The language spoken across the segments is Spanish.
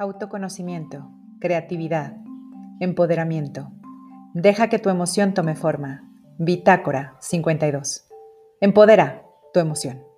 autoconocimiento, creatividad, empoderamiento. Deja que tu emoción tome forma. Bitácora 52. Empodera tu emoción.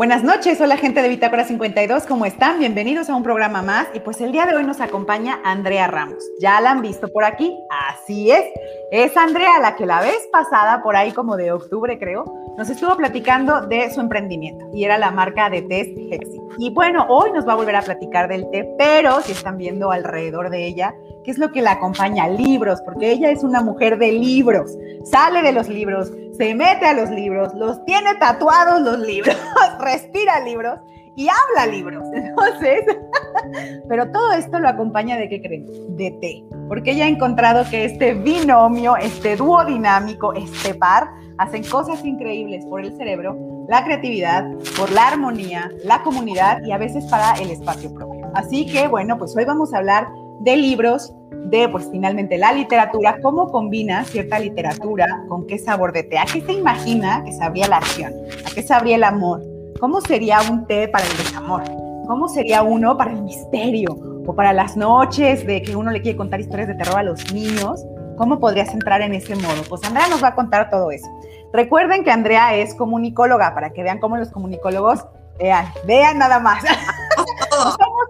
Buenas noches, hola gente de Bitácora 52, ¿cómo están? Bienvenidos a un programa más y pues el día de hoy nos acompaña Andrea Ramos. ¿Ya la han visto por aquí? Así es, es Andrea la que la vez pasada, por ahí como de octubre creo, nos estuvo platicando de su emprendimiento y era la marca de test Hexi. Y bueno, hoy nos va a volver a platicar del té, pero si están viendo alrededor de ella, ¿qué es lo que la acompaña? Libros, porque ella es una mujer de libros, sale de los libros, se mete a los libros, los tiene tatuados los libros, respira libros y habla libros. Entonces, pero todo esto lo acompaña de qué creen? De té, porque ella ha encontrado que este binomio, este dúo dinámico, este par, hacen cosas increíbles por el cerebro, la creatividad, por la armonía, la comunidad y a veces para el espacio propio. Así que bueno, pues hoy vamos a hablar de libros, de, pues finalmente, la literatura, cómo combina cierta literatura con qué sabor de té, a qué se imagina que sabría la acción, a qué sabría el amor, cómo sería un té para el desamor, cómo sería uno para el misterio o para las noches de que uno le quiere contar historias de terror a los niños, cómo podrías entrar en ese modo. Pues Andrea nos va a contar todo eso. Recuerden que Andrea es comunicóloga, para que vean cómo los comunicólogos, vean, vean nada más.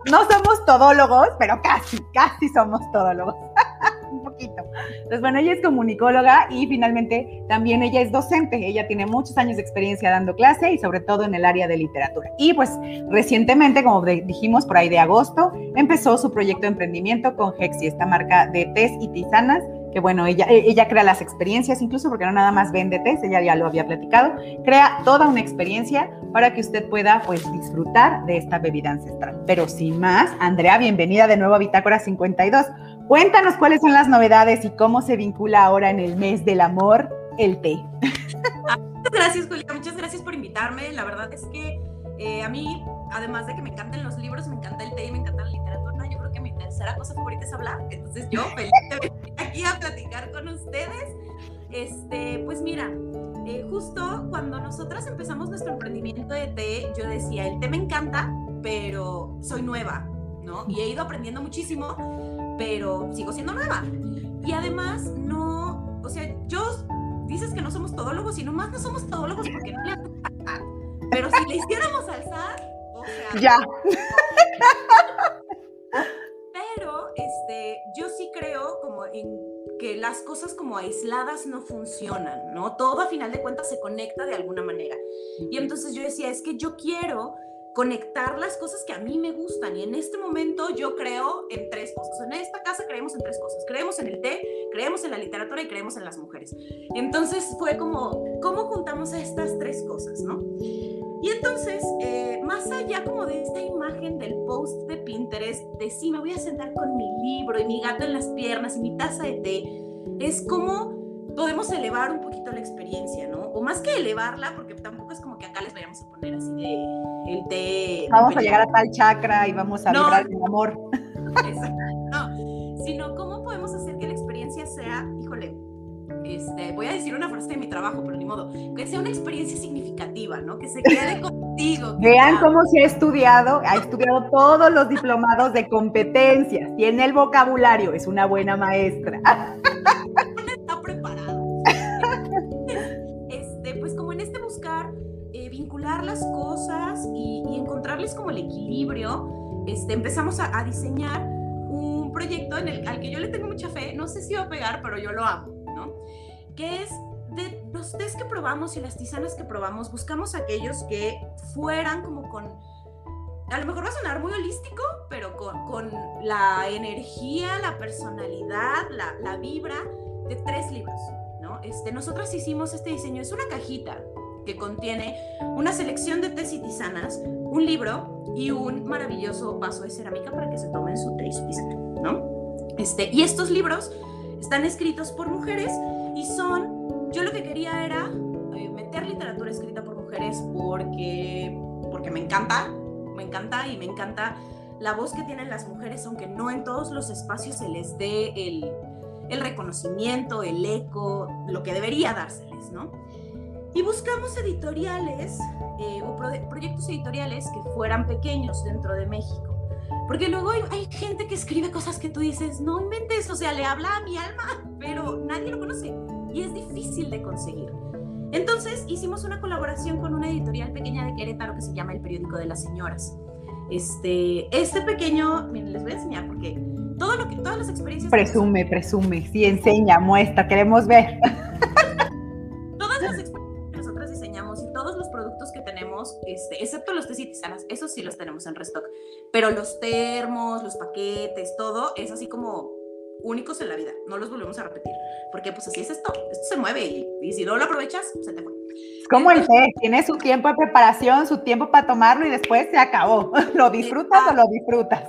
No somos todólogos, pero casi, casi somos todólogos. un poquito. Entonces, bueno, ella es comunicóloga y finalmente también ella es docente. Ella tiene muchos años de experiencia dando clase y sobre todo en el área de literatura. Y pues recientemente, como dijimos por ahí de agosto, empezó su proyecto de emprendimiento con Hexi, esta marca de tés y tisanas que bueno, ella, e, ella crea las experiencias, incluso porque no nada más vende tés, ella ya lo había platicado, crea toda una experiencia para que usted pueda pues disfrutar de esta bebida ancestral. Pero sin más, Andrea, bienvenida de nuevo a Bitácora 52. Cuéntanos cuáles son las novedades y cómo se vincula ahora en el mes del amor el té. Muchas gracias, Julia. Muchas gracias por invitarme. La verdad es que eh, a mí, además de que me encantan los libros, me encanta el té y me encanta tercera cosa favorita es hablar. Entonces yo feliz de venir aquí a platicar con ustedes. Este, pues mira, eh, justo cuando nosotras empezamos nuestro emprendimiento de té, yo decía, el té me encanta, pero soy nueva, ¿no? Y he ido aprendiendo muchísimo, pero sigo siendo nueva. Y además, no, o sea, yo dices que no somos todólogos y nomás no somos todólogos porque no le Pero si le hiciéramos alzar, o sea. Ya. en que las cosas como aisladas no funcionan, ¿no? Todo a final de cuentas se conecta de alguna manera. Y entonces yo decía, es que yo quiero conectar las cosas que a mí me gustan. Y en este momento yo creo en tres cosas. En esta casa creemos en tres cosas. Creemos en el té, creemos en la literatura y creemos en las mujeres. Entonces fue como, ¿cómo juntamos estas tres cosas, no? Y entonces, eh, más allá como de esta imagen del post de Pinterest, de sí, me voy a sentar con mi libro y mi gato en las piernas y mi taza de té, es como podemos elevar un poquito la experiencia, ¿no? O más que elevarla, porque tampoco es como que acá les vayamos a poner así de el té. Vamos a llegar a tal chakra y vamos a no, el amor. no, este, voy a decir una frase de mi trabajo, pero ni modo, que sea una experiencia significativa, ¿no? Que se quede contigo. Vean cómo se ha estudiado, ha estudiado todos los diplomados de competencias, tiene el vocabulario, es una buena maestra. las cosas y, encontrarles como el equilibrio, este, empezamos a, diseñar un proyecto en el, al que yo le tengo mucha fe, no sé si va a pegar, pero yo lo amo. Que es de los test que probamos y las tisanas que probamos, buscamos aquellos que fueran como con, a lo mejor va a sonar muy holístico, pero con, con la energía, la personalidad, la, la, vibra de tres libros, ¿no? Este, nosotros hicimos este diseño, es una cajita que contiene una selección de tés y tisanas, un libro y un maravilloso vaso de cerámica para que se tomen su té y su tisana, ¿no? Este, y estos libros están escritos por mujeres y son, yo lo que quería era eh, meter literatura escrita por mujeres porque, porque me encanta, me encanta y me encanta la voz que tienen las mujeres, aunque no en todos los espacios se les dé el, el reconocimiento, el eco, lo que debería dárseles, ¿no? Y buscamos editoriales eh, o proyectos editoriales que fueran pequeños dentro de México. Porque luego hay, hay, gente que escribe cosas que tú dices, no inventes, o sea, le habla a mi alma, pero nadie lo conoce y es difícil de conseguir. Entonces hicimos una colaboración con una editorial pequeña de Querétaro que se llama El Periódico de las Señoras. Este, este pequeño, miren, les voy a enseñar porque todo lo que, todas las experiencias... Presume, presume, sí, enseña, muestra, queremos ver. esos sí los tenemos en restock, pero los termos, los paquetes, todo es así como únicos en la vida, no los volvemos a repetir, porque pues así es esto, esto se mueve y, si no lo aprovechas, se te fue. Es como el té, tiene su tiempo de preparación, su tiempo para tomarlo y después se acabó. ¿Lo disfrutas o lo disfrutas?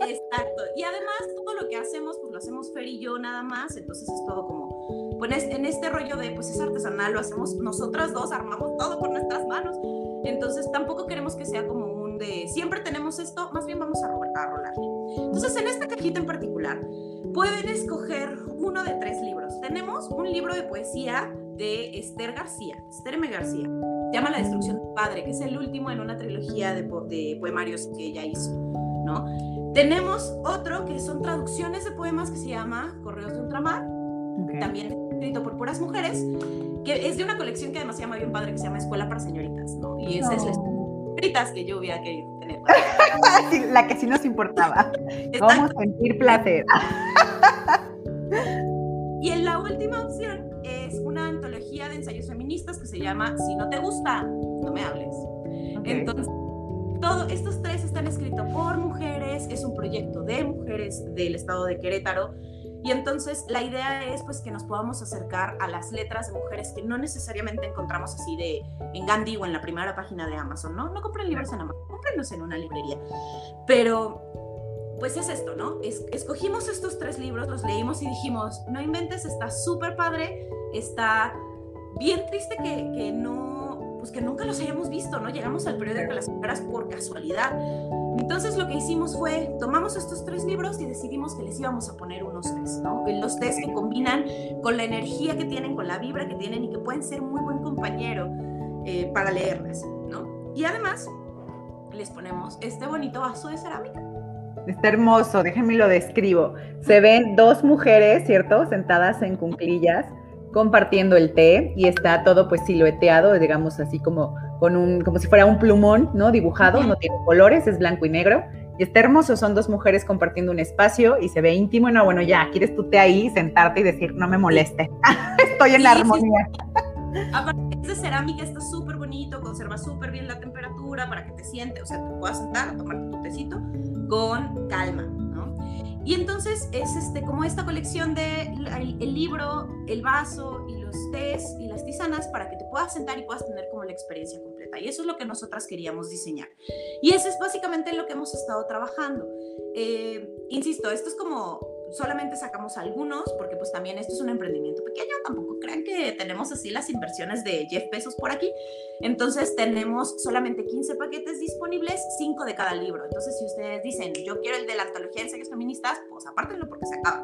Exacto. Y además todo lo que hacemos, pues lo hacemos Fer y yo nada más, entonces es todo como, pues en este rollo de, pues es artesanal, lo hacemos nosotras dos, armamos todo con nuestras manos, entonces tampoco queremos que sea como un de, siempre tenemos esto, más bien vamos a, a rolarle. Entonces en esta cajita en particular, pueden escoger uno de tres libros. Tenemos un libro de poesía de Esther García, Esther M. García. Se llama La destrucción del padre, que es el último en una trilogía de, poemarios que ella hizo, ¿no? Tenemos otro que son traducciones de poemas que se llama Correos de Ultramar, también escrito por puras mujeres, que es de una colección que además se llama bien padre, que se llama Escuela para Señoritas, ¿no? Y esa es la escritas que yo hubiera querido tener. la que sí nos importaba. Vamos a sentir placer. y en la última opción es una antología de ensayos feministas que se llama Si no te gusta, no me hables. Entonces, todos estos tres están escritos por mujeres, es un proyecto de mujeres del estado de Querétaro y entonces la idea es pues que nos podamos acercar a las letras de mujeres que no necesariamente encontramos así de en Gandhi o en la primera página de Amazon, ¿no? No compren libros en Amazon, cómprenlos en una librería. Pero pues es esto, ¿no? escogimos estos tres libros, los leímos y dijimos, no inventes, está súper padre, está bien triste que, que no pues que nunca los hayamos visto, ¿no? Llegamos al periódico de las mujeres por casualidad. Entonces lo que hicimos fue, tomamos estos tres libros y decidimos que les íbamos a poner unos test, ¿no? Los test que combinan con la energía que tienen, con la vibra que tienen y que pueden ser muy buen compañero eh, para leerlas, ¿no? Y además les ponemos este bonito vaso de cerámica. Está hermoso, déjenme lo describo. Se ven dos mujeres, ¿cierto? Sentadas en cunclillas compartiendo el té y está todo pues silueteado, digamos así como con un, como si fuera un plumón, ¿no? Dibujado, no tiene colores, es blanco y negro. Y está hermoso, son dos mujeres compartiendo un espacio y se ve íntimo. No, bueno, ya, quieres tú té ahí, sentarte y decir, no me moleste, estoy en la armonía. Aparte, es de cerámica, está súper bonito, conserva súper bien la temperatura para que te sientes, o sea, te puedas sentar tomarte tu tecito con calma. Y entonces es este, como esta colección de el, libro, el vaso y los tés y las tisanas para que te puedas sentar y puedas tener como la experiencia completa. Y eso es lo que nosotras queríamos diseñar. Y eso es básicamente lo que hemos estado trabajando. Eh, insisto, esto es como solamente sacamos algunos, porque pues también esto es un emprendimiento pequeño, tampoco crean que tenemos así las inversiones de Jeff Bezos por aquí. Entonces tenemos solamente 15 paquetes disponibles, 5 de cada libro. Entonces si ustedes dicen, yo quiero el de la antología de ensayos feministas, pues apártenlo porque se acaba.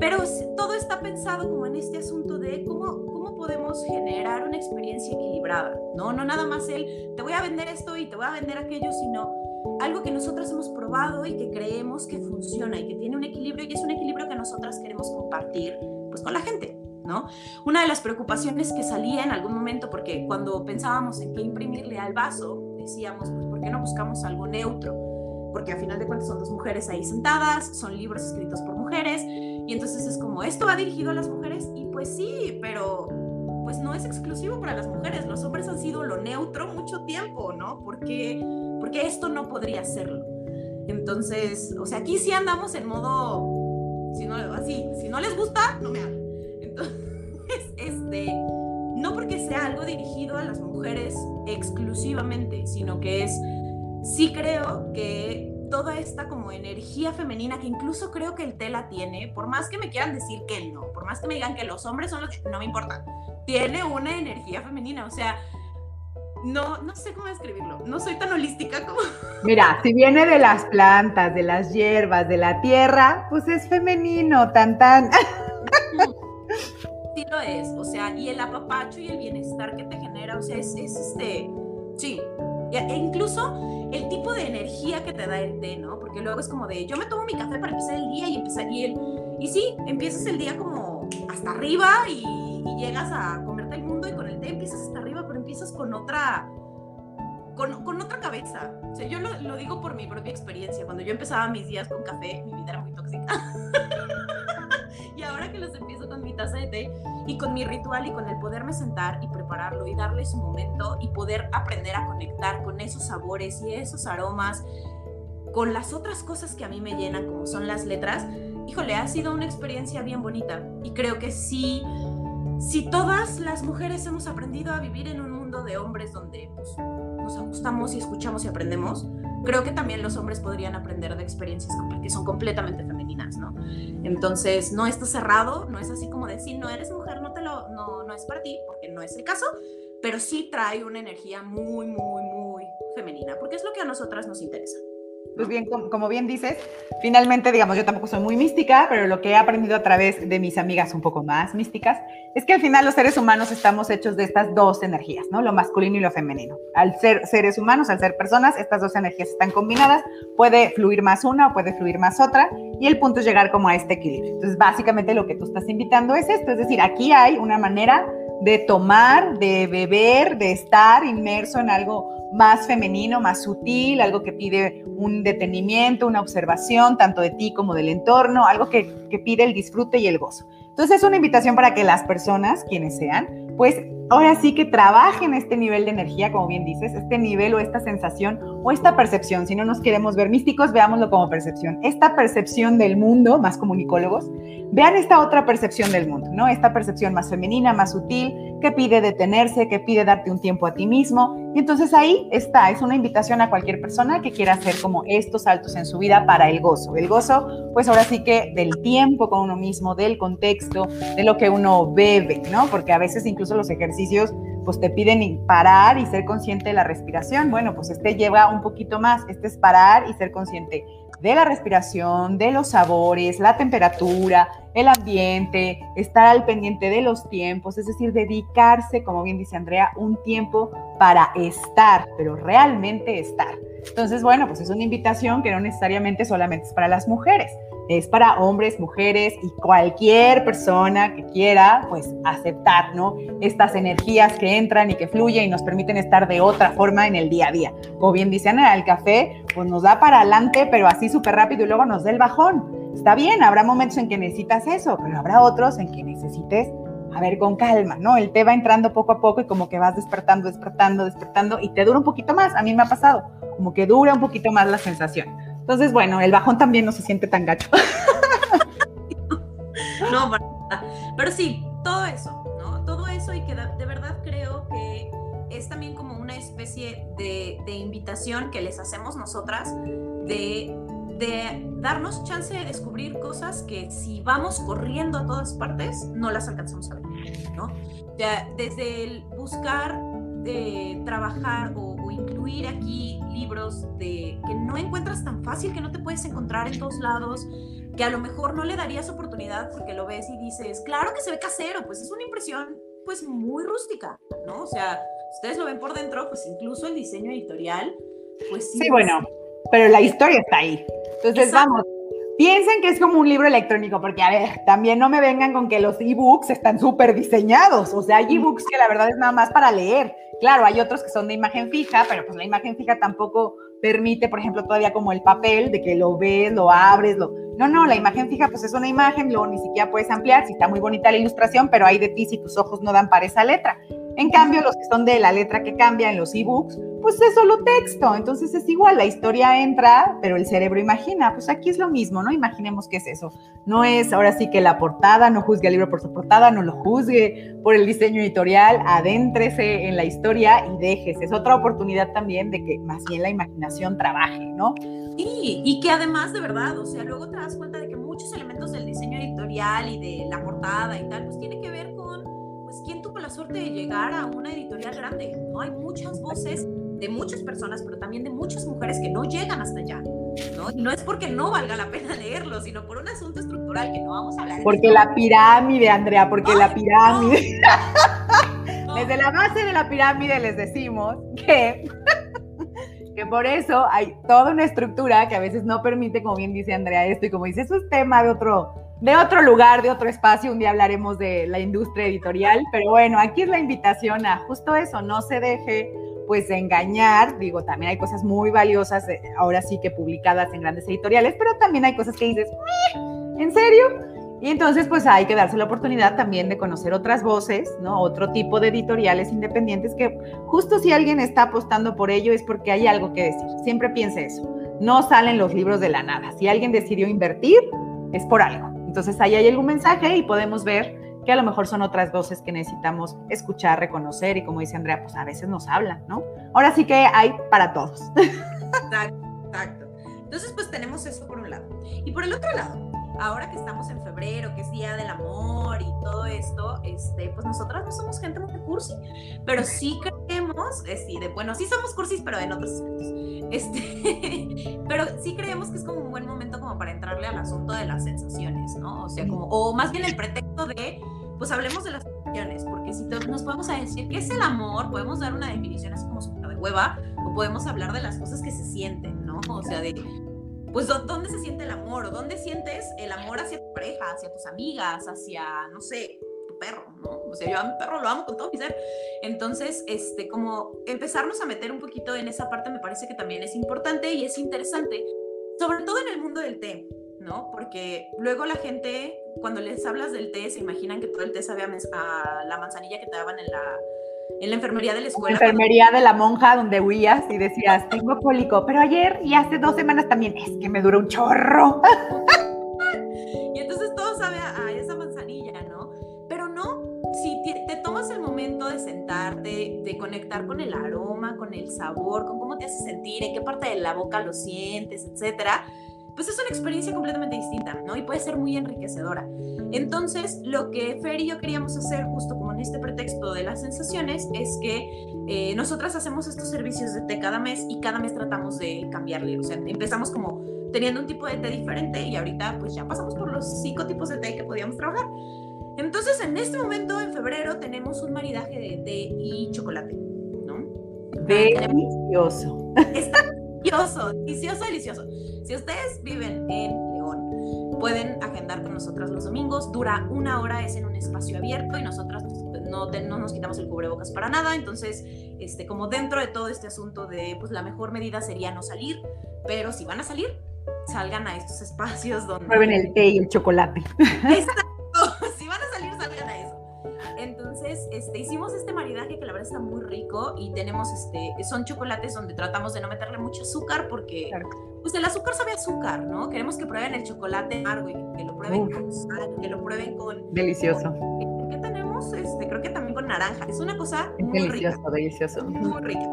Pero todo está pensado como en este asunto de cómo podemos generar una experiencia equilibrada, ¿no? No nada más el, te voy a vender esto y te voy a vender aquello, sino algo que nosotras hemos probado y que creemos que funciona y que tiene un equilibrio y es un equilibrio que nosotras queremos compartir pues con la gente, ¿no? Una de las preocupaciones que salía en algún momento, porque cuando pensábamos en qué imprimirle al vaso, decíamos, pues, ¿por qué no buscamos algo neutro? Porque a final de cuentas son dos mujeres ahí sentadas, son libros escritos por mujeres, y entonces es como, ¿esto va dirigido a las mujeres? Y pues sí, pero pues no es exclusivo para las mujeres, los hombres han sido lo neutro mucho tiempo, ¿no? Porque porque esto no podría serlo. Entonces, o sea, aquí sí andamos en modo, si no, así, si no les gusta, no me hablen. Entonces, este, no porque sea algo dirigido a las mujeres exclusivamente, sino que es, sí creo que toda esta como energía femenina que incluso creo que el tela tiene, por más que me quieran decir que no, por más que me digan que los hombres son los que no me importa, tiene una energía femenina, o sea, no, no sé cómo describirlo. No soy tan holística como. Mira, si viene de las plantas, de las hierbas, de la tierra, pues es femenino, tan tan. es, o sea, y el apapacho y el bienestar que te genera, o sea, es, es este, sí, e incluso el tipo de energía que te da el té, ¿no? Porque luego es como de, yo me tomo mi café para empezar el día y empezar, y, el, y sí, empiezas el día como hasta arriba y, y llegas a comerte el mundo y con el té empiezas hasta arriba, pero empiezas con otra, con, con, otra cabeza. O sea, yo lo, lo, digo por mi propia experiencia. Cuando yo empezaba mis días con café, mi vida era muy tóxica. y ahora que los empiezo con mi taza de té y con mi ritual y con el poderme sentar y prepararlo y darle su momento y poder aprender a conectar con esos sabores y esos aromas, con las otras cosas que a mí me llenan, como son las letras, híjole, ha sido una experiencia bien bonita. Y creo que sí, si todas las mujeres hemos aprendido a vivir en un mundo de hombres donde pues, nos ajustamos y escuchamos y aprendemos, creo que también los hombres podrían aprender de experiencias que son completamente femeninas, ¿no? Entonces, no está cerrado, no es así como decir, no eres mujer, no, te lo, no, no es para ti, porque no es el caso, pero sí trae una energía muy, muy, muy femenina, porque es lo que a nosotras nos interesa pues bien, como, bien dices, finalmente, digamos, yo tampoco soy muy mística, pero lo que he aprendido a través de mis amigas un poco más místicas es que al final los seres humanos estamos hechos de estas dos energías, ¿no? Lo masculino y lo femenino. Al ser seres humanos, al ser personas, estas dos energías están combinadas, puede fluir más una o puede fluir más otra, y el punto es llegar como a este equilibrio. Entonces, básicamente lo que tú estás invitando es esto, es decir, aquí hay una manera de tomar, de beber, de estar inmerso en algo más femenino, más sutil, algo que pide un detenimiento, una observación, tanto de ti como del entorno, algo que, que pide el disfrute y el gozo. Entonces es una invitación para que las personas, quienes sean, pues ahora sí que trabajen este nivel de energía, como bien dices, este nivel o esta sensación o esta percepción. Si no nos queremos ver místicos, veámoslo como percepción. Esta percepción del mundo, más comunicólogos, vean esta otra percepción del mundo, ¿no? Esta percepción más femenina, más sutil, que pide detenerse, que pide darte un tiempo a ti mismo. Y entonces ahí está, es una invitación a cualquier persona que quiera hacer como estos saltos en su vida para el gozo. El gozo, pues ahora sí que del tiempo con uno mismo, del contexto, de lo que uno bebe, ¿no? Porque a veces incluso los ejercicios pues te piden parar y ser consciente de la respiración. Bueno, pues este lleva un poquito más, este es parar y ser consciente de la respiración, de los sabores, la temperatura, el ambiente, estar al pendiente de los tiempos, es decir, dedicarse, como bien dice Andrea, un tiempo para estar, pero realmente estar. Entonces, bueno, pues es una invitación que no necesariamente solamente es para las mujeres es para hombres, mujeres y cualquier persona que quiera, pues, aceptar, ¿no? Estas energías que entran y que fluyen y nos permiten estar de otra forma en el día a día. Como bien dicen, el café, pues nos da para adelante, pero así súper rápido y luego nos da el bajón. Está bien, habrá momentos en que necesitas eso, pero habrá otros en que necesites a ver, con calma, ¿no? El té va entrando poco a poco y como que vas despertando, despertando, despertando y te dura un poquito más. A mí me ha pasado, como que dura un poquito más la sensación. Entonces, bueno, el bajón también no se siente tan gacho. no, pero sí, todo eso, ¿no? Todo eso y que de verdad creo que es también como una especie de, invitación que les hacemos nosotras de, de, darnos chance de descubrir cosas que si vamos corriendo a todas partes no las alcanzamos a ver, ¿no? Sea, desde el buscar de trabajar o, o incluir aquí libros de, que no encuentras tan fácil, que no te puedes encontrar en todos lados, que a lo mejor no le darías oportunidad porque lo ves y dices, claro que se ve casero, pues es una impresión pues muy rústica, ¿no? O sea, ustedes lo ven por dentro, pues incluso el diseño editorial, pues sí. Sí, bueno, pero la historia está ahí. Entonces, vamos, piensen que es como un libro electrónico, porque a ver, también no me vengan con que los ebooks están súper diseñados, o sea, hay ebooks que la verdad es nada más para leer. Claro, hay otros que son de imagen fija, pero pues la imagen fija tampoco permite, por ejemplo, todavía como el papel, de que lo ves, lo abres, lo... No, no, la imagen fija pues es una imagen, luego ni siquiera puedes ampliar, si está muy bonita la ilustración, pero hay de ti si tus ojos no dan para esa letra. En cambio, los que son de la letra que cambia en los ebooks, pues es solo texto, entonces es igual, la historia entra, pero el cerebro imagina, pues aquí es lo mismo, ¿no? Imaginemos qué es eso. No es ahora sí que la portada, no juzgue al libro por su portada, no lo juzgue por el diseño editorial, adéntrese en la historia y déjese. Es otra oportunidad también de que más bien la imaginación trabaje, ¿no? Sí, y que además de verdad, o sea, luego te das cuenta de que muchos elementos del diseño editorial y de la portada y tal, pues tiene que ver pues, ¿quién tuvo la suerte de llegar a una editorial grande? No hay muchas voces de muchas personas, pero también de muchas mujeres que no llegan hasta allá. ¿no? Y no es porque no valga la pena leerlo, sino por un asunto estructural que no vamos a hablar. Porque la pirámide, Andrea, porque la pirámide. Desde la base de la pirámide les decimos que que por eso hay toda una estructura que a veces no permite, como bien dice Andrea, esto y como dice, eso es tema de otro, de otro lugar, de otro espacio, un día hablaremos de la industria editorial, pero bueno, aquí es la invitación a justo eso, no se deje pues engañar, digo, también hay cosas muy valiosas, eh, ahora sí que publicadas en grandes editoriales, pero también hay cosas que dices, ¿en serio? Y entonces, pues hay que darse la oportunidad también de conocer otras voces, ¿no? Otro tipo de editoriales independientes que justo si alguien está apostando por ello es porque hay algo que decir. Siempre piense eso. No salen los libros de la nada. Si alguien decidió invertir, es por algo. Entonces ahí hay algún mensaje y podemos ver que a lo mejor son otras voces que necesitamos escuchar, reconocer y como dice Andrea, pues a veces nos hablan, ¿no? Ahora sí que hay para todos. Exacto, exacto. Entonces, pues tenemos eso por un lado. Y por el otro lado, ahora que estamos en febrero, que es Día del Amor y todo esto, este, pues nosotras no somos gente muy cursi, pero sí creemos, eh, sí, de, bueno, sí somos cursis, pero en otros aspectos. Este, pero sí creemos que es como un buen momento como para entrarle al asunto de las sensaciones, ¿no? O sea, como, o más bien el pretexto de, pues hablemos de las sensaciones, porque si nos podemos decir qué es el amor, podemos dar una definición así como de hueva, o podemos hablar de las cosas que se sienten, ¿no? O sea, de pues dónde se siente el amor dónde sientes el amor hacia tu pareja, hacia tus amigas, hacia, no sé, tu perro, ¿no? O sea, yo a mi perro lo amo con todo mi ser. Entonces, este, como empezarnos a meter un poquito en esa parte me parece que también es importante y es interesante, sobre todo en el mundo del té, ¿no? Porque luego la gente, cuando les hablas del té, se imaginan que todo el té sabe a la manzanilla que te daban en la en la enfermería de la escuela. La enfermería de la monja donde huías y decías, tengo cólico, pero ayer y hace dos semanas también, es que me dura un chorro. momento de sentarte, de conectar con el aroma, con el sabor, con cómo te hace sentir, en qué parte de la boca lo sientes, etcétera, pues es una experiencia completamente distinta, ¿no? Y puede ser muy enriquecedora. Entonces, lo que Fer y yo queríamos hacer, justo como en este pretexto de las sensaciones, es que eh, nosotras hacemos estos servicios de té cada mes y cada mes tratamos de cambiarle. O sea, empezamos como teniendo un tipo de té diferente y ahorita pues ya pasamos por los cinco tipos de té que podíamos trabajar. Entonces, en este momento, en febrero, tenemos un maridaje de té y chocolate, ¿no? Delicioso. Está delicioso, delicioso, delicioso. Si ustedes viven en León, pueden agendar con nosotras los domingos. Dura una hora, es en un espacio abierto y nosotras no, no, nos quitamos el cubrebocas para nada. Entonces, este, como dentro de todo este asunto de, pues la mejor medida sería no salir, pero si van a salir, salgan a estos espacios donde... Prueben el té y el chocolate. si Entonces, este, hicimos este maridaje que la verdad está muy rico y tenemos, este, son chocolates donde tratamos de no meterle mucho azúcar porque, pues el azúcar sabe azúcar, ¿no? Queremos que prueben el chocolate amargo y que lo prueben con sal, que lo prueben con... Delicioso. ¿Qué tenemos? Este, creo que también con naranja. Es una cosa muy delicioso, rica. Delicioso, Muy rica.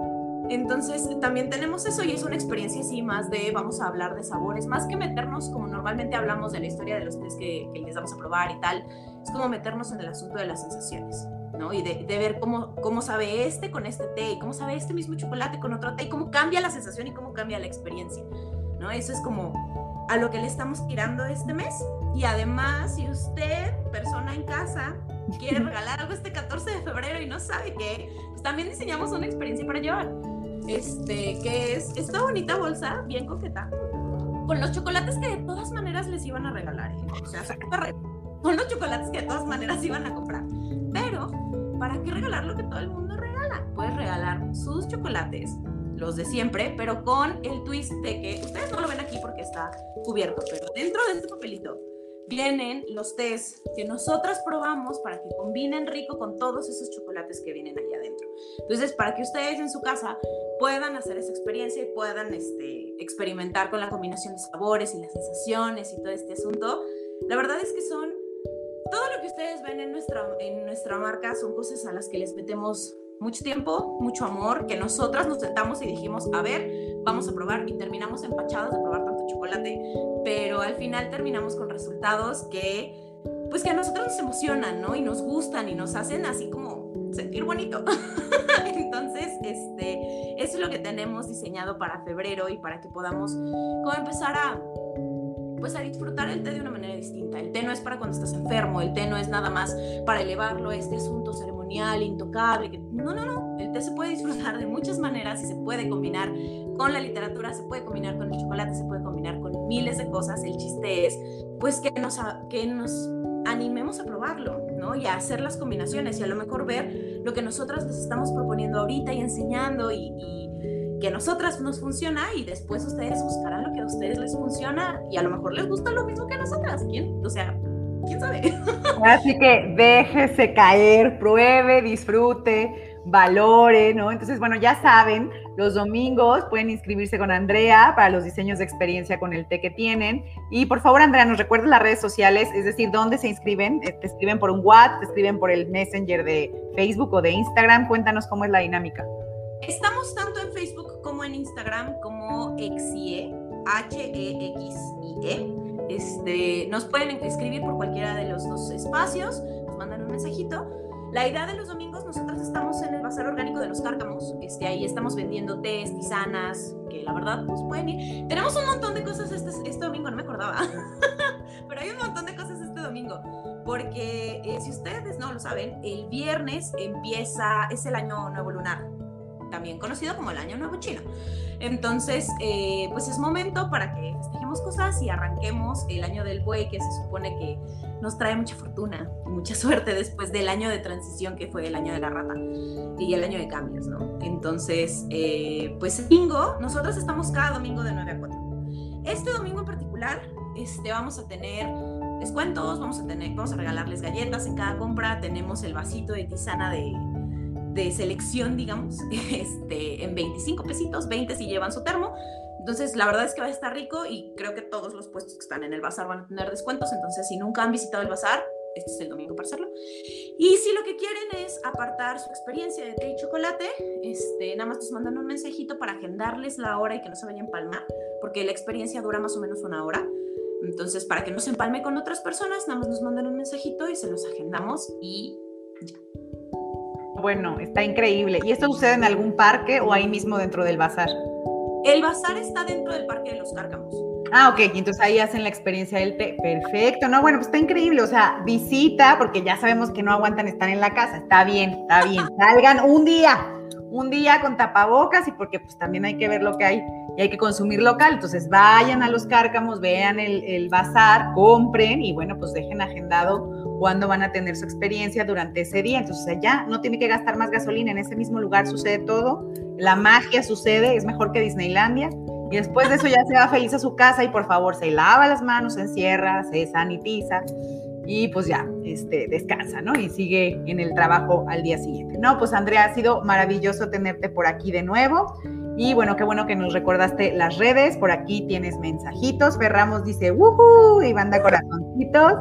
Entonces también tenemos eso y es una experiencia así más de vamos a hablar de sabores, más que meternos como normalmente hablamos de la historia de los tés que, que les vamos a probar y tal, es como meternos en el asunto de las sensaciones. ¿no? Y de, de, ver cómo, cómo sabe este con este té, y cómo sabe este mismo chocolate con otro té, y cómo cambia la sensación y cómo cambia la experiencia, ¿no? Eso es como a lo que le estamos tirando este mes. Y además, si usted, persona en casa, quiere regalar algo este 14 de febrero y no sabe qué, pues también diseñamos una experiencia para llevar. Este, que es esta bonita bolsa, bien coqueta, con los chocolates que de todas maneras les iban a regalar. ¿eh? O sea, con los chocolates que de todas maneras iban a comprar. Pero, ¿para qué regalar lo que todo el mundo regala? Puedes regalar sus chocolates, los de siempre, pero con el twist de que ustedes no lo ven aquí porque está cubierto, pero dentro de este papelito vienen los tés que nosotras probamos para que combinen rico con todos esos chocolates que vienen ahí adentro. Entonces, para que ustedes en su casa puedan hacer esa experiencia y puedan este, experimentar con la combinación de sabores y las sensaciones y todo este asunto, la verdad es que son todo lo que ustedes ven en nuestra, en nuestra marca son cosas a las que les metemos mucho tiempo, mucho amor, que nosotras nos sentamos y dijimos, a ver, vamos a probar y terminamos empachados de probar tanto chocolate, pero al final terminamos con resultados que, pues que a nosotros nos emocionan, ¿no? Y nos gustan y nos hacen así como sentir bonito. Entonces, este, eso es lo que tenemos diseñado para febrero y para que podamos como empezar a pues a disfrutar el té de una manera distinta. El té no es para cuando estás enfermo, el té no es nada más para elevarlo a este asunto ceremonial, intocable. Que... No, no, no. El té se puede disfrutar de muchas maneras y se puede combinar con la literatura, se puede combinar con el chocolate, se puede combinar con miles de cosas. El chiste es, pues, que nos, que nos animemos a probarlo, ¿no? Y a hacer las combinaciones y a lo mejor ver lo que nosotras les estamos proponiendo ahorita y enseñando y, y nosotras nos funciona y después ustedes buscarán lo que a ustedes les funciona y a lo mejor les gusta lo mismo que a nosotras. ¿Quién? O sea, ¿quién sabe? Así que déjese caer, pruebe, disfrute, valore, ¿no? Entonces, bueno, ya saben, los domingos pueden inscribirse con Andrea para los diseños de experiencia con el té que tienen. Y por favor, Andrea, nos recuerda las redes sociales, es decir, dónde se inscriben. Eh, te escriben por un WhatsApp, te escriben por el Messenger de Facebook o de Instagram. Cuéntanos cómo es la dinámica. Estamos tanto en Facebook como en Instagram como Exie, H-E-X-I-E. E. Este, nos pueden escribir por cualquiera de los dos espacios, nos mandan un mensajito. La idea de los domingos, nosotros estamos en el Bazar Orgánico de los Cárcamos. Este, ahí estamos vendiendo tés, tisanas, que la verdad, pues pueden ir. Tenemos un montón de cosas este, este domingo, no me acordaba. Pero hay un montón de cosas este domingo. Porque eh, si ustedes no lo saben, el viernes empieza, es el año nuevo lunar también conocido como el Año Nuevo Chino. Entonces, eh, pues es momento para que festejemos cosas y arranquemos el año del buey, que se supone que nos trae mucha fortuna y mucha suerte después del año de transición que fue el año de la rata y el año de cambios, ¿no? Entonces, eh, pues domingo, nosotros estamos cada domingo de 9 a 4. Este domingo en particular, este, vamos a tener descuentos, vamos a tener, vamos a regalarles galletas en cada compra, tenemos el vasito de tisana de de selección, digamos, este, en 25 pesitos, 20 si llevan su termo. Entonces, la verdad es que va a estar rico y creo que todos los puestos que están en el bazar van a tener descuentos. Entonces, si nunca han visitado el bazar, este es el domingo para hacerlo. Y si lo que quieren es apartar su experiencia de té y chocolate, este, nada más nos mandan un mensajito para agendarles la hora y que no se vayan a empalmar, porque la experiencia dura más o menos una hora. Entonces, para que no se empalme con otras personas, nada más nos mandan un mensajito y se los agendamos y ya bueno, está increíble. ¿Y esto sucede en algún parque o ahí mismo dentro del bazar? El bazar está dentro del Parque de los Cárcamos. Ah, ok, y entonces ahí hacen la experiencia del té. Perfecto, no, bueno, pues está increíble, o sea, visita, porque ya sabemos que no aguantan estar en la casa, está bien, está bien, salgan un día, un día con tapabocas y porque pues también hay que ver lo que hay y hay que consumir local, entonces vayan a los cárcamos, vean el, el bazar, compren y bueno, pues dejen agendado cuándo van a tener su experiencia durante ese día. Entonces ya no tiene que gastar más gasolina, en ese mismo lugar sucede todo, la magia sucede, es mejor que Disneylandia. Y después de eso ya se va feliz a su casa y por favor se lava las manos, se encierra, se sanitiza y pues ya, este, descansa, ¿no? Y sigue en el trabajo al día siguiente. No, pues Andrea, ha sido maravilloso tenerte por aquí de nuevo. Y bueno, qué bueno que nos recordaste las redes. Por aquí tienes mensajitos. Ferramos dice, ¡Woohoo! Y banda corazoncitos.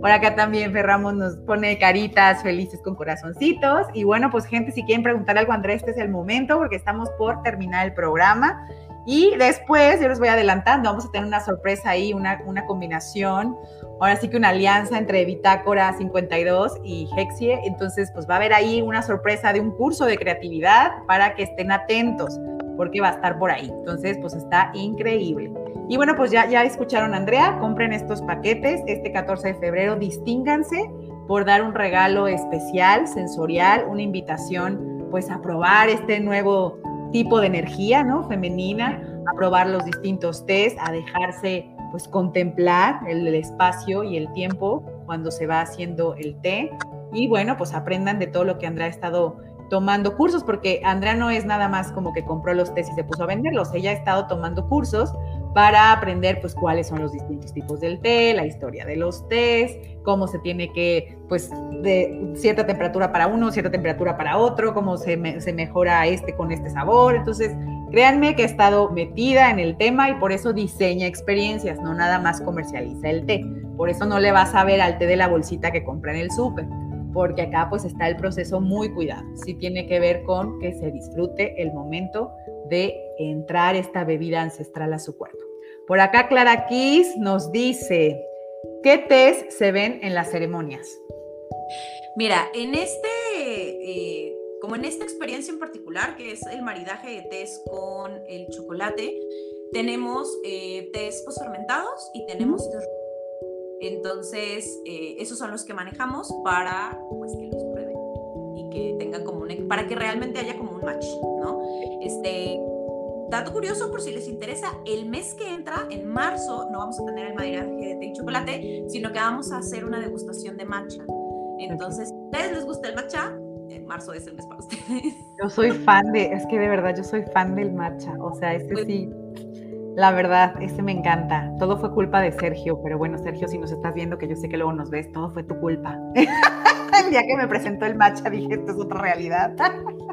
Por acá también Ferramos nos pone caritas felices con corazoncitos. Y bueno, pues gente, si quieren preguntar algo, Andrés, este es el momento porque estamos por terminar el programa. Y después, yo les voy adelantando, vamos a tener una sorpresa ahí, una, una combinación, ahora sí que una alianza entre Bitácora 52 y Hexie. Entonces, pues va a haber ahí una sorpresa de un curso de creatividad para que estén atentos, porque va a estar por ahí. Entonces, pues está increíble. Y bueno, pues ya, ya escucharon Andrea, compren estos paquetes este 14 de febrero, distínganse por dar un regalo especial, sensorial, una invitación pues a probar este nuevo tipo de energía, ¿no? Femenina, a probar los distintos test, a dejarse pues contemplar el, el espacio y el tiempo cuando se va haciendo el té. Y bueno, pues aprendan de todo lo que Andrea ha estado tomando cursos, porque Andrea no es nada más como que compró los test y se puso a venderlos, ella ha estado tomando cursos para aprender pues cuáles son los distintos tipos del té, la historia de los tés, cómo se tiene que, pues, de cierta temperatura para uno, cierta temperatura para otro, cómo se, se mejora este con este sabor. Entonces, créanme que he estado metida en el tema y por eso diseña experiencias, no nada más comercializa el té. Por eso no le vas a ver al té de la bolsita que compra en el súper, porque acá pues está el proceso muy cuidado. Sí tiene que ver con que se disfrute el momento de entrar esta bebida ancestral a su cuerpo. Por acá Clara Kiss nos dice, ¿qué tés se ven en las ceremonias? Mira, en este eh, como en esta experiencia en particular, que es el maridaje de tés con el chocolate, tenemos eh, tés fermentados y tenemos tés entonces, eh, esos son los que manejamos para pues, que los prueben y que tengan como un, para que realmente haya como un match, ¿no? Este, dato curioso por si les interesa, el mes que entra, en marzo, no vamos a tener el maridaje de té y chocolate, sino que vamos a hacer una degustación de matcha. Entonces, si a ustedes les gusta el matcha, en marzo es el mes para ustedes. Yo soy fan de, es que de verdad yo soy fan del matcha, o sea, este pues sí la verdad, ese me encanta. Todo fue culpa de Sergio, pero bueno, Sergio, si nos estás viendo, que yo sé que luego nos ves, todo fue tu culpa. el día que me presentó el matcha dije, esto es otra realidad.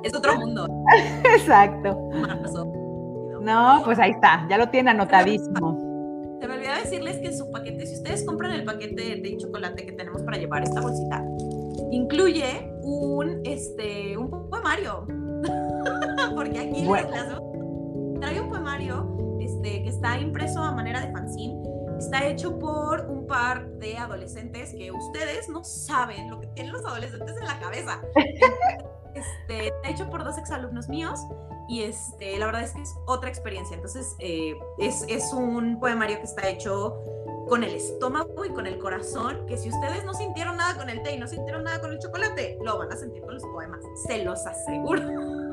es otro mundo. Exacto. No, pues ahí está, ya lo tiene anotadísimo. Se me olvidó decirles que su paquete, si ustedes compran el paquete de chocolate que tenemos para llevar esta bolsita, incluye un, este, un poemario. Porque aquí trae está impreso a manera de fanzine. Está hecho por un par de adolescentes que ustedes no saben lo que tienen los adolescentes en la cabeza. Este, está hecho por dos exalumnos míos y este, la verdad es que es otra experiencia. Entonces, eh, es, es un poemario que está hecho con el estómago y con el corazón, que si ustedes no sintieron nada con el té y no sintieron nada con el chocolate, lo van a sentir con los poemas, se los aseguro.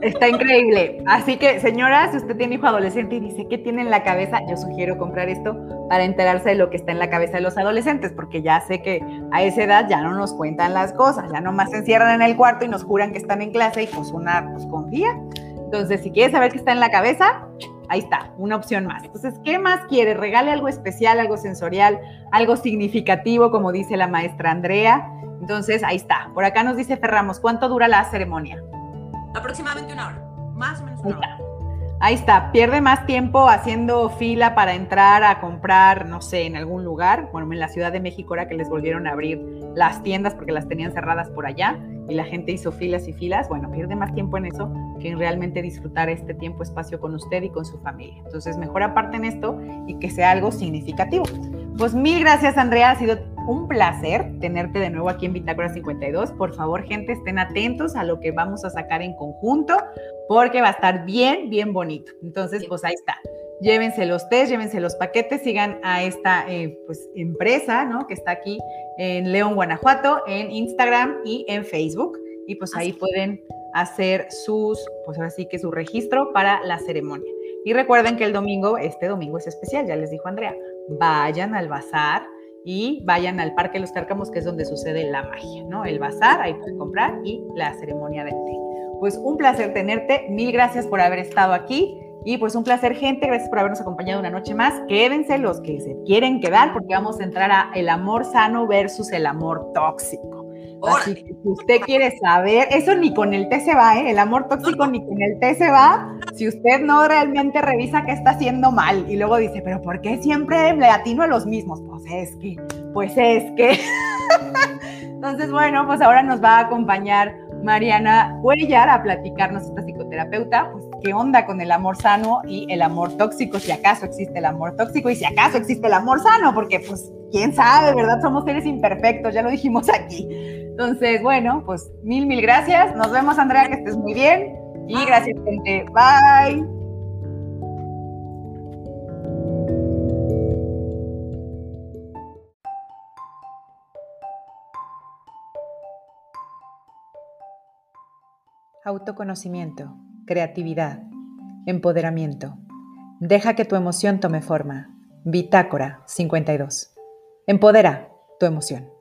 Está increíble. Así que, señora, si usted tiene hijo adolescente y dice, ¿qué tiene en la cabeza? Yo sugiero comprar esto para enterarse de lo que está en la cabeza de los adolescentes, porque ya sé que a esa edad ya no nos cuentan las cosas, ya nomás se encierran en el cuarto y nos juran que están en clase y pues una pues confía. Entonces, si quieres saber qué está en la cabeza, ahí está, una opción más. Entonces, ¿qué más quiere? Regale algo especial, algo sensorial, algo significativo, como dice la maestra Andrea. Entonces, ahí está. Por acá nos dice Ferramos, ¿cuánto dura la ceremonia? Aproximadamente una hora, más o menos una hora. Ahí está, pierde más tiempo haciendo fila para entrar a comprar, no sé, en algún lugar. Bueno, en la Ciudad de México era que les volvieron a abrir las tiendas porque las tenían cerradas por allá y la gente hizo filas y filas. Bueno, pierde más tiempo en eso que en realmente disfrutar este tiempo, espacio con usted y con su familia. Entonces, mejor en esto y que sea algo significativo. Pues mil gracias, Andrea. Ha sido un placer tenerte de nuevo aquí en Bitácora 52. Por favor, gente, estén atentos a lo que vamos a sacar en conjunto porque va a estar bien, bien bonito. Entonces, pues ahí está. Llévense los test, llévense los paquetes, sigan a esta eh, pues, empresa, ¿no? Que está aquí en León, Guanajuato, en Instagram y en Facebook. Y pues ahí pueden hacer sus, pues ahora sí que su registro para la ceremonia. Y recuerden que el domingo, este domingo es especial, ya les dijo Andrea, vayan al bazar y vayan al Parque Los Cárcamos, que es donde sucede la magia, ¿no? El bazar, ahí pueden comprar y la ceremonia del té. Pues un placer tenerte, mil gracias por haber estado aquí y pues un placer gente, gracias por habernos acompañado una noche más. Quédense los que se quieren quedar porque vamos a entrar a el amor sano versus el amor tóxico. Así que si usted quiere saber, eso ni con el té se va, ¿eh? El amor tóxico ni con el té se va. Si usted no realmente revisa qué está haciendo mal y luego dice, pero ¿por qué siempre le atino a los mismos? Pues es que, pues es que. Entonces, bueno, pues ahora nos va a acompañar Mariana Cuellar a platicarnos esta psicoterapeuta, pues qué onda con el amor sano y el amor tóxico, si acaso existe el amor tóxico y si acaso existe el amor sano, porque pues quién sabe, ¿verdad? Somos seres imperfectos, ya lo dijimos aquí. Entonces, bueno, pues mil, mil gracias. Nos vemos, Andrea, que estés muy bien. Y gracias, gente. Bye. Autoconocimiento, creatividad, empoderamiento. Deja que tu emoción tome forma. Bitácora 52. Empodera tu emoción.